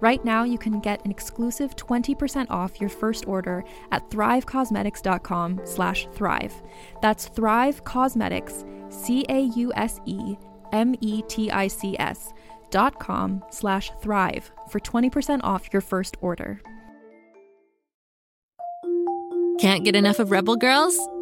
Right now, you can get an exclusive 20% off your first order at thrivecausemetics.com slash thrive. That's Thrive Causemetics, C-A-U-S-E-M-E-T-I-C-S dot com slash thrive for 20% off your first order. Can't get enough of Rebel Girls?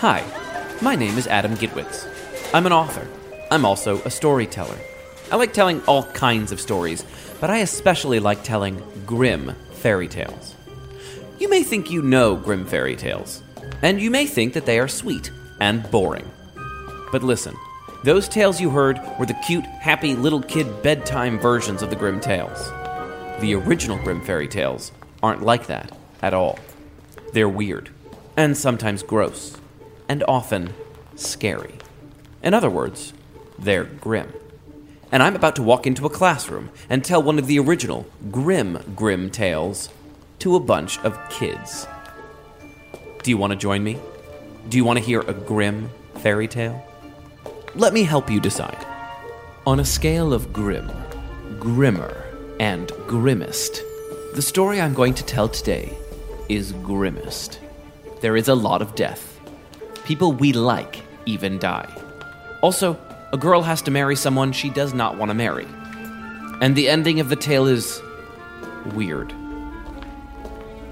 Hi, my name is Adam Gidwitz. I'm an author. I'm also a storyteller. I like telling all kinds of stories, but I especially like telling Grimm fairy tales. You may think you know Grimm fairy tales, and you may think that they are sweet and boring. But listen, those tales you heard were the cute, happy little kid bedtime versions of the Grimm tales. The original Grimm fairy tales aren't like that at all. They're weird, and sometimes gross, and often scary. In other words, they're grim. And I'm about to walk into a classroom and tell one of the original grim, grim tales to a bunch of kids. Do you want to join me? Do you want to hear a Grimm fairy tale? Let me help you decide. On a scale of grim, grimmer, and grimmest, the story I'm going to tell today is grimmest. There is a lot of death. People we like even die. Also, a girl has to marry someone she does not want to marry. And the ending of the tale is weird.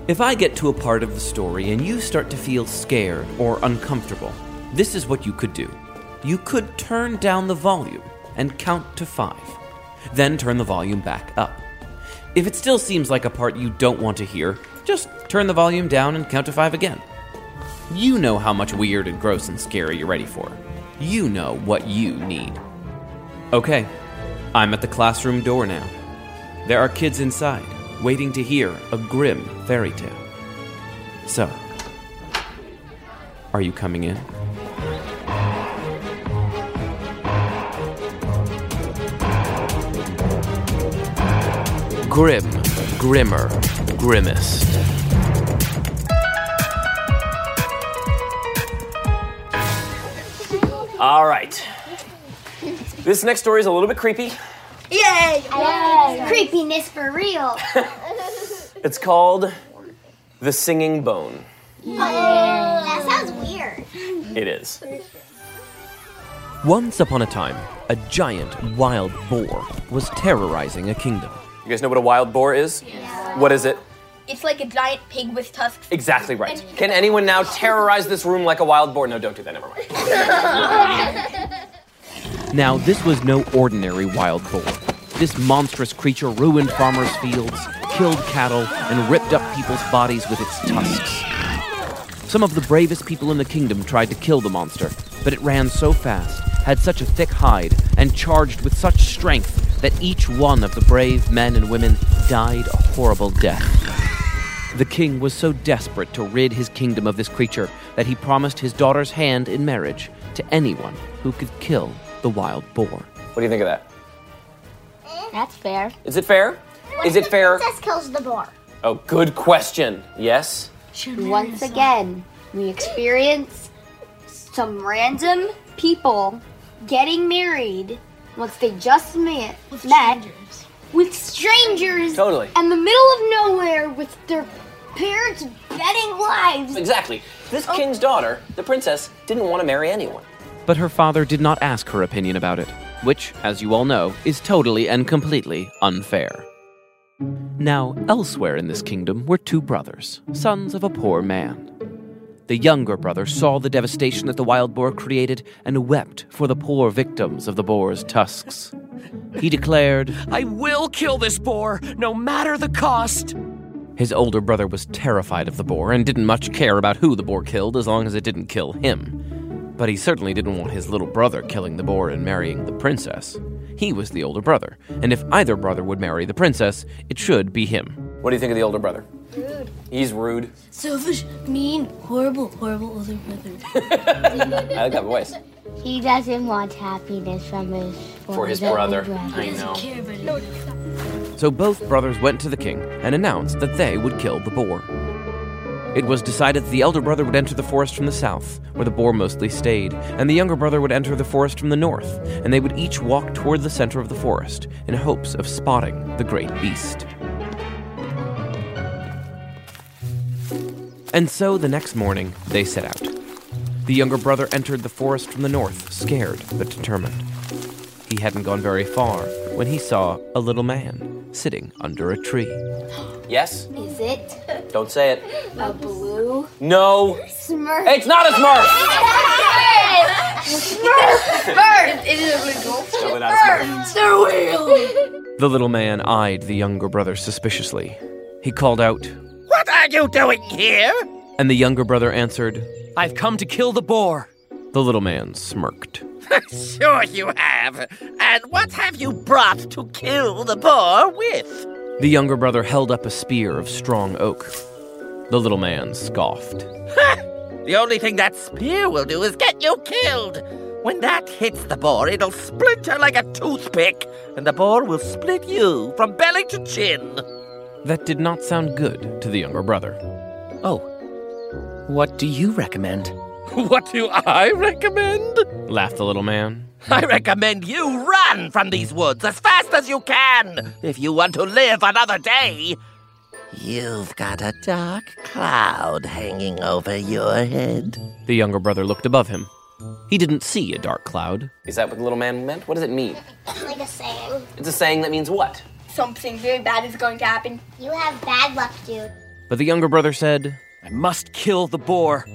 If I get to a part of the story and you start to feel scared or uncomfortable, this is what you could do. You could turn down the volume and count to five, then turn the volume back up. If it still seems like a part you don't want to hear, just turn the volume down and count to five again. You know how much weird and gross and scary you're ready for. You know what you need. Okay, I'm at the classroom door now. There are kids inside, waiting to hear a Grimm fairy tale. So, are you coming in? Grim, grimmer, grimmest. All right. This next story is a little bit creepy. Yay! Creepiness for real. It's called The Singing Bone. that sounds weird. It is. Once upon a time, a giant wild boar was terrorizing a kingdom. You guys know what a wild boar is? What is it? It's like a giant pig with tusks. Exactly right. Can anyone now terrorize this room like a wild boar? No, don't do that. Never mind. Now, this was no ordinary wild boar. This monstrous creature ruined farmers' fields, killed cattle, and ripped up people's bodies with its tusks. Some of the bravest people in the kingdom tried to kill the monster, but it ran so fast, had such a thick hide and charged with such strength that each one of the brave men and women died a horrible death. The king was so desperate to rid his kingdom of this creature that he promised his daughter's hand in marriage to anyone who could kill the wild boar. What do you think of that? That's fair. Is it fair? Is it the fair? Princess kills the boar. Oh, good question. Yes? Once again, we experience some random people getting married once they just met, met with strangers Totally. in the middle of nowhere with their parents betting lives. Exactly. This oh. king's daughter, the princess, didn't want to marry anyone. But her father did not ask her opinion about it, which, as you all know, is totally and completely unfair. Now, elsewhere in this kingdom were two brothers, sons of a poor man. The younger brother saw the devastation that the wild boar created and wept for the poor victims of the boar's tusks. He declared, I will kill this boar, no matter the cost. His older brother was terrified of the boar and didn't much care about who the boar killed as long as it didn't kill him. But he certainly didn't want his little brother killing the boar and marrying the princess. He was the older brother, and if either brother would marry the princess, it should be him. What do you think of the older brother? Rude. He's rude. Selfish, mean, horrible, horrible older brother. I like that voice. He doesn't want happiness from his For his older brother. brother. I know. So both brothers went to the king and announced that they would kill the boar. It was decided that the elder brother would enter the forest from the south, where the boar mostly stayed, and the younger brother would enter the forest from the north, and they would each walk toward the center of the forest in hopes of spotting the great beast. And so the next morning, they set out. The younger brother entered the forest from the north, scared but determined. He hadn't gone very far when he saw a little man sitting under a tree. Yes? Is it Don't say it. a blue No. smurf? It's not a smurf! Bird! It is a visual. Totally not a smurf. The little man eyed the younger brother suspiciously. He called out, What are you doing here? and the younger brother answered. I've come to kill the boar. The little man smirked. Sure you have. And what have you brought to kill the boar with? The younger brother held up a spear of strong oak. The little man scoffed. The only thing that spear will do is get you killed. When that hits the boar, it'll splinter like a toothpick, and the boar will split you from belly to chin. That did not sound good to the younger brother. Oh, what do you recommend? What do I recommend? Laughed the little man. I recommend you run from these woods as fast as you can if you want to live another day. You've got a dark cloud hanging over your head. The younger brother looked above him. He didn't see a dark cloud. Is that what the little man meant? What does it mean? Like a saying. It's a saying that means what? Something very bad is going to happen. You have bad luck, dude. But the younger brother said, I must kill the boar.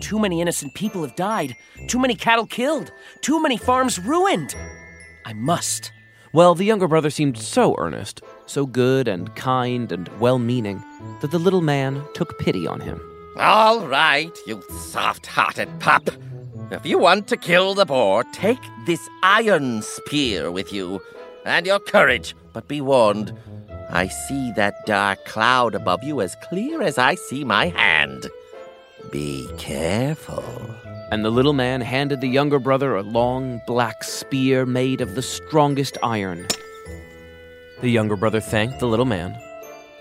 Too many innocent people have died. Too many cattle killed. Too many farms ruined. I must. Well, the younger brother seemed so earnest, so good and kind and well meaning, that the little man took pity on him. All right, you soft hearted pup. If you want to kill the boar, take this iron spear with you and your courage. But be warned, I see that dark cloud above you as clear as I see my hand. Be careful. And the little man handed the younger brother a long black spear made of the strongest iron. The younger brother thanked the little man,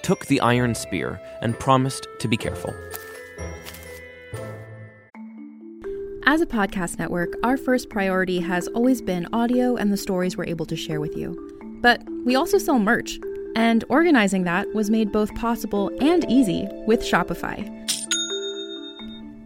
took the iron spear, and promised to be careful. As a podcast network, our first priority has always been audio and the stories we're able to share with you. But we also sell merch, and organizing that was made both possible and easy with Shopify.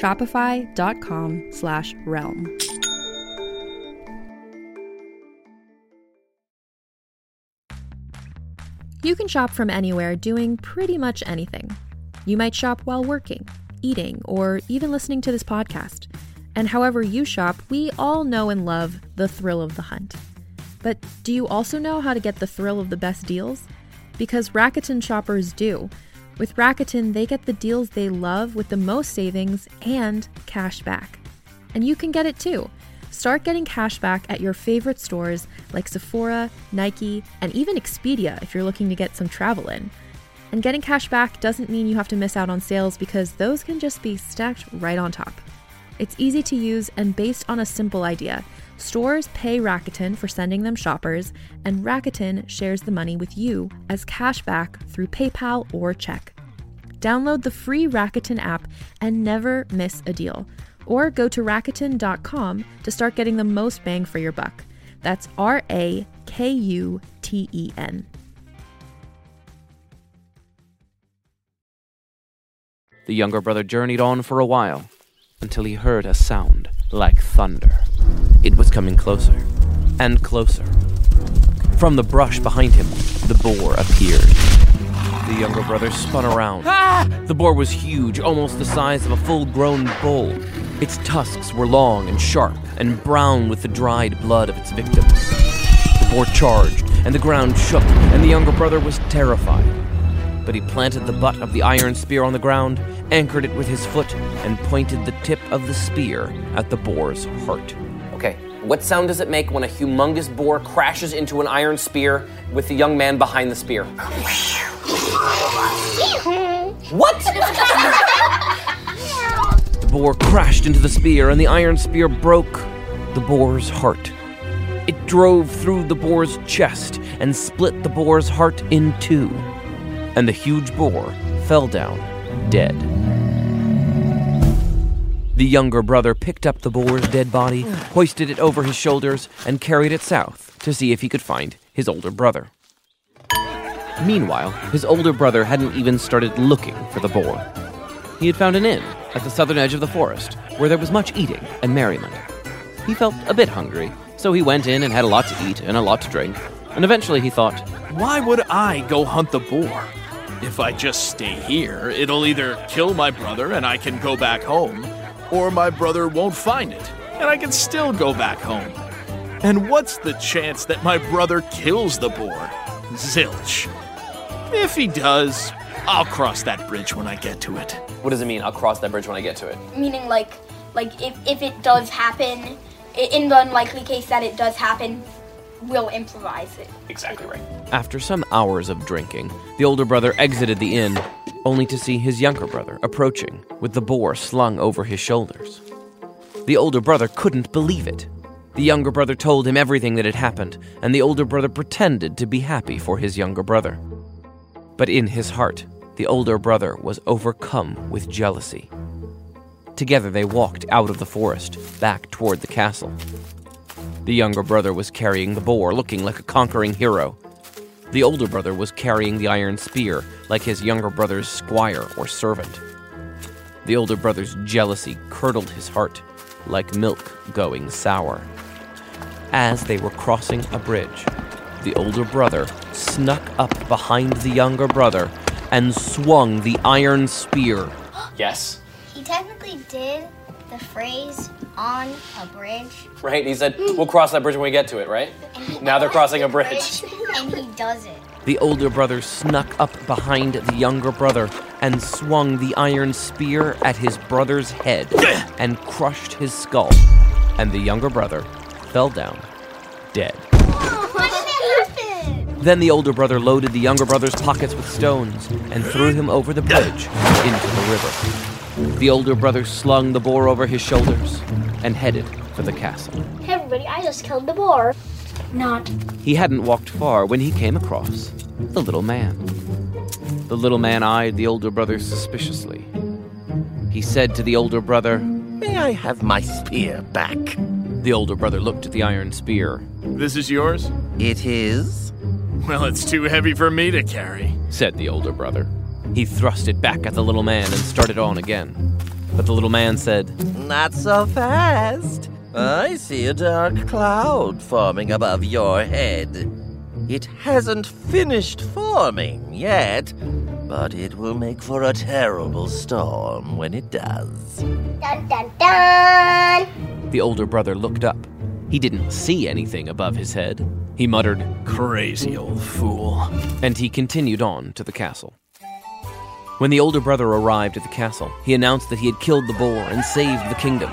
Shopify.com slash realm. You can shop from anywhere doing pretty much anything. You might shop while working, eating, or even listening to this podcast. And however you shop, we all know and love the thrill of the hunt. But do you also know how to get the thrill of the best deals? Because Rakuten shoppers do. With Rakuten, they get the deals they love with the most savings and cash back. And you can get it too. Start getting cash back at your favorite stores like Sephora, Nike, and even Expedia if you're looking to get some travel in. And getting cash back doesn't mean you have to miss out on sales because those can just be stacked right on top. It's easy to use and based on a simple idea. Stores pay Rakuten for sending them shoppers, and Rakuten shares the money with you as cash back through PayPal or check. Download the free Rakuten app and never miss a deal. Or go to Rakuten.com to start getting the most bang for your buck. That's R A K U T E N. The younger brother journeyed on for a while until he heard a sound like thunder. Coming closer and closer. From the brush behind him, the boar appeared. The younger brother spun around. Ah! The boar was huge, almost the size of a full grown bull. Its tusks were long and sharp and brown with the dried blood of its victims. The boar charged, and the ground shook, and the younger brother was terrified. But he planted the butt of the iron spear on the ground, anchored it with his foot, and pointed the tip of the spear at the boar's heart. What sound does it make when a humongous boar crashes into an iron spear with the young man behind the spear? What? The boar crashed into the spear, and the iron spear broke the boar's heart. It drove through the boar's chest and split the boar's heart in two, and the huge boar fell down dead. The younger brother picked up the boar's dead body, hoisted it over his shoulders, and carried it south to see if he could find his older brother. Meanwhile, his older brother hadn't even started looking for the boar. He had found an inn at the southern edge of the forest where there was much eating and merriment. He felt a bit hungry, so he went in and had a lot to eat and a lot to drink, and eventually he thought, Why would I go hunt the boar? If I just stay here, it'll either kill my brother and I can go back home, or my brother won't find it and I can still go back home. And what's the chance that my brother kills the boar? Zilch. If he does, I'll cross that bridge when I get to it. What does it mean? I'll cross that bridge when I get to it. Meaning, like, like if, if it does happen, in the unlikely case that it does happen, we'll improvise it. Exactly right. After some hours of drinking, the older brother exited the inn, only to see his younger brother approaching with the boar slung over his shoulders. The older brother couldn't believe it. The younger brother told him everything that had happened, and the older brother pretended to be happy for his younger brother. But in his heart, the older brother was overcome with jealousy. Together they walked out of the forest, back toward the castle. The younger brother was carrying the boar, looking like a conquering hero. The older brother was carrying the iron spear, like his younger brother's squire or servant. The older brother's jealousy curdled his heart, like milk going sour. As they were crossing a bridge, the older brother snuck up behind the younger brother and swung the iron spear. Yes. He technically did the phrase on a bridge. Right? He said, we'll cross that bridge when we get to it, right? Now they're crossing a bridge. And he does it. The older brother snuck up behind the younger brother and swung the iron spear at his brother's head and crushed his skull. And the younger brother fell down, dead. What did happen? Then the older brother loaded the younger brother's pockets with stones and threw him over the bridge into the river. The older brother slung the boar over his shoulders and headed for the castle. Hey everybody, I just killed the boar. Not. He hadn't walked far when he came across the little man. The little man eyed the older brother suspiciously. He said to the older brother, May I have my spear back? The older brother looked at the iron spear, This is yours? It is. Well, it's too heavy for me to carry. said the older brother. He thrust it back at the little man and started on again. But the little man said, Not so fast. I see a dark cloud forming above your head. It hasn't finished forming yet, but it will make for a terrible storm when it does. Dun dun dun. The older brother looked up. He didn't see anything above his head. He muttered, Crazy old fool. and he continued on to the castle. When the older brother arrived at the castle, he announced that he had killed the boar and saved the kingdom.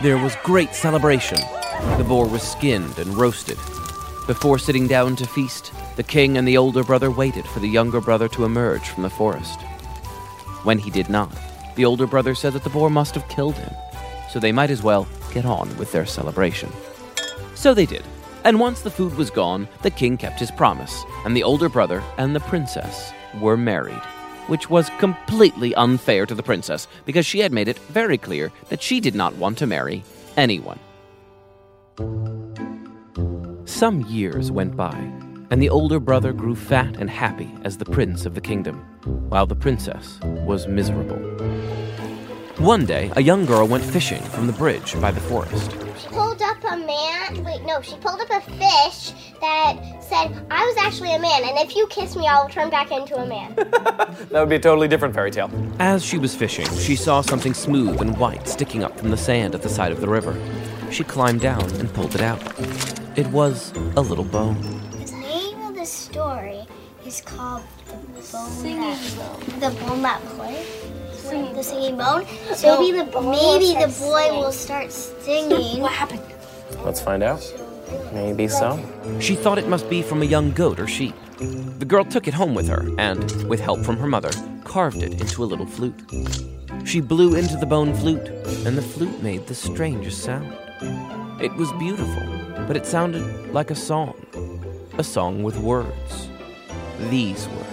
There was great celebration. The boar was skinned and roasted. Before sitting down to feast, the king and the older brother waited for the younger brother to emerge from the forest. When he did not, the older brother said that the boar must have killed him, so they might as well get on with their celebration. So they did. And once the food was gone, the king kept his promise, and the older brother and the princess were married. Which was completely unfair to the princess, because she had made it very clear that she did not want to marry anyone. Some years went by, and the older brother grew fat and happy as the prince of the kingdom, while the princess was miserable. One day, a young girl went fishing from the bridge by the forest. She pulled up a man. Wait, no, she pulled up a fish that said, I was actually a man, and if you kiss me, I'll turn back into a man. That would be a totally different fairy tale. As she was fishing, she saw something smooth and white sticking up from the sand at the side of the river. She climbed down and pulled it out. It was a little bone. the name of the story is called The Bone Singing That, bone. The Bone That Played. Singing The Singing Bone. So maybe the maybe the boy singing. will start singing. What happened? Let's find out. Maybe so. She thought it must be from a young goat or sheep. The girl took it home with her and, with help from her mother, carved it into a little flute. She blew into the bone flute, and the flute made the strangest sound. It was beautiful, but it sounded like a song. A song with words. These words.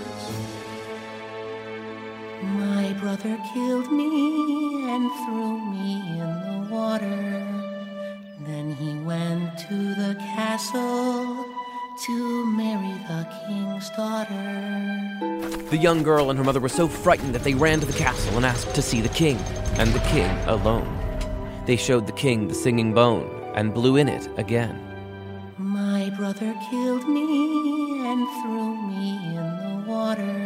My brother killed me and threw me in the water. Then he went to the castle to marry the king's daughter. The young girl and her mother were so frightened that they ran to the castle and asked to see the king, and the king alone. They showed the king the singing bone and blew in it again. My brother killed me and threw me in the water.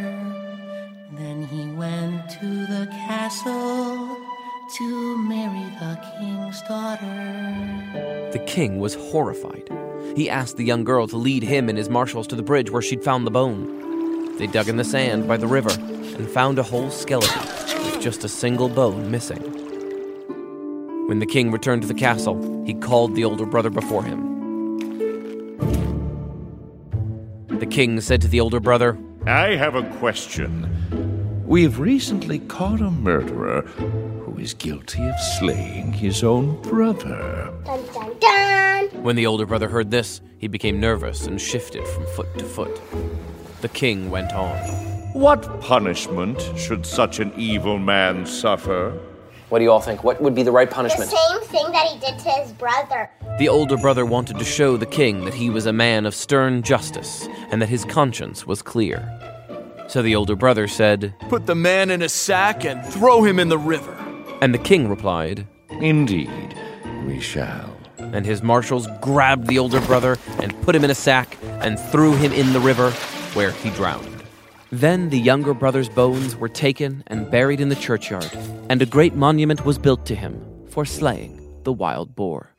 Then he went to the castle to marry the king's daughter. The king was horrified. He asked the young girl to lead him and his marshals to the bridge where she'd found the bone. They dug in the sand by the river and found a whole skeleton with just a single bone missing. When the king returned to the castle, he called the older brother before him. The king said to the older brother, I have a question. We've recently caught a murderer who is guilty of slaying his own brother. Dun dun dun. When the older brother heard this, he became nervous and shifted from foot to foot. The king went on. What punishment should such an evil man suffer? What do you all think? What would be the right punishment? The punishment? same thing that he did to his brother. The older brother wanted to show the king that he was a man of stern justice and that his conscience was clear. So the older brother said, Put the man in a sack and throw him in the river. And the king replied, Indeed, we shall. and his marshals grabbed the older brother and put him in a sack and threw him in the river, where he drowned. Then the younger brother's bones were taken and buried in the churchyard, and a great monument was built to him for slaying the wild boar.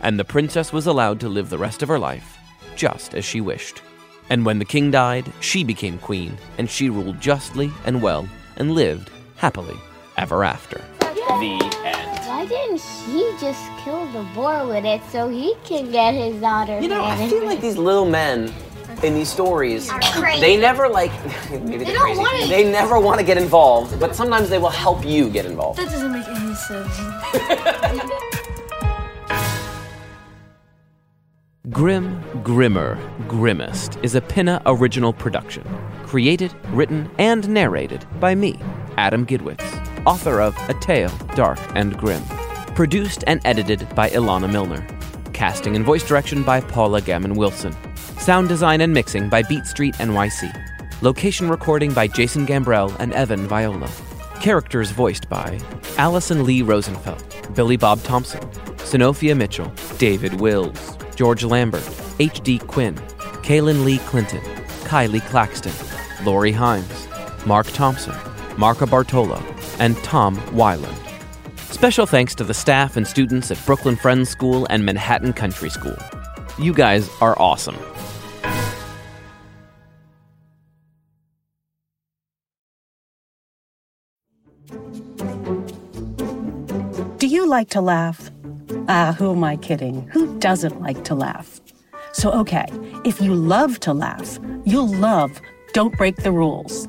And the princess was allowed to live the rest of her life just as she wished. And when the king died, she became queen, and she ruled justly and well, and lived happily ever after. The end. Why didn't he just kill the boar with it so he can get his daughter? You know, I feel like these little men in these stories, they never like maybe they're don't crazy. wanna- They never want to get involved, but sometimes they will help you get involved. That doesn't make any sense. Grim, Grimmer, Grimmest is a Pinna original production. Created, written, and narrated by me, Adam Gidwitz, author of A Tale, Dark and Grimm. Produced and edited by Ilana Milner. Casting and voice direction by Paula Gammon Wilson. Sound design and mixing by Beat Street NYC. Location recording by Jason Gambrell and Evan Viola. Characters voiced by Allison Lee Rosenfeld, Billy Bob Thompson, Sonophia Mitchell, David Wills, George Lambert, H.D. Quinn, Kaylin Lee Clinton, Kylie Claxton, Lori Himes, Mark Thompson, Marco Bartolo, and Tom Weiland. Special thanks to the staff and students at Brooklyn Friends School and Manhattan Country School. You guys are awesome. Do you like to laugh? Ah, who am I kidding? Who doesn't like to laugh? So, okay, if you love to laugh, you'll love Don't Break the Rules.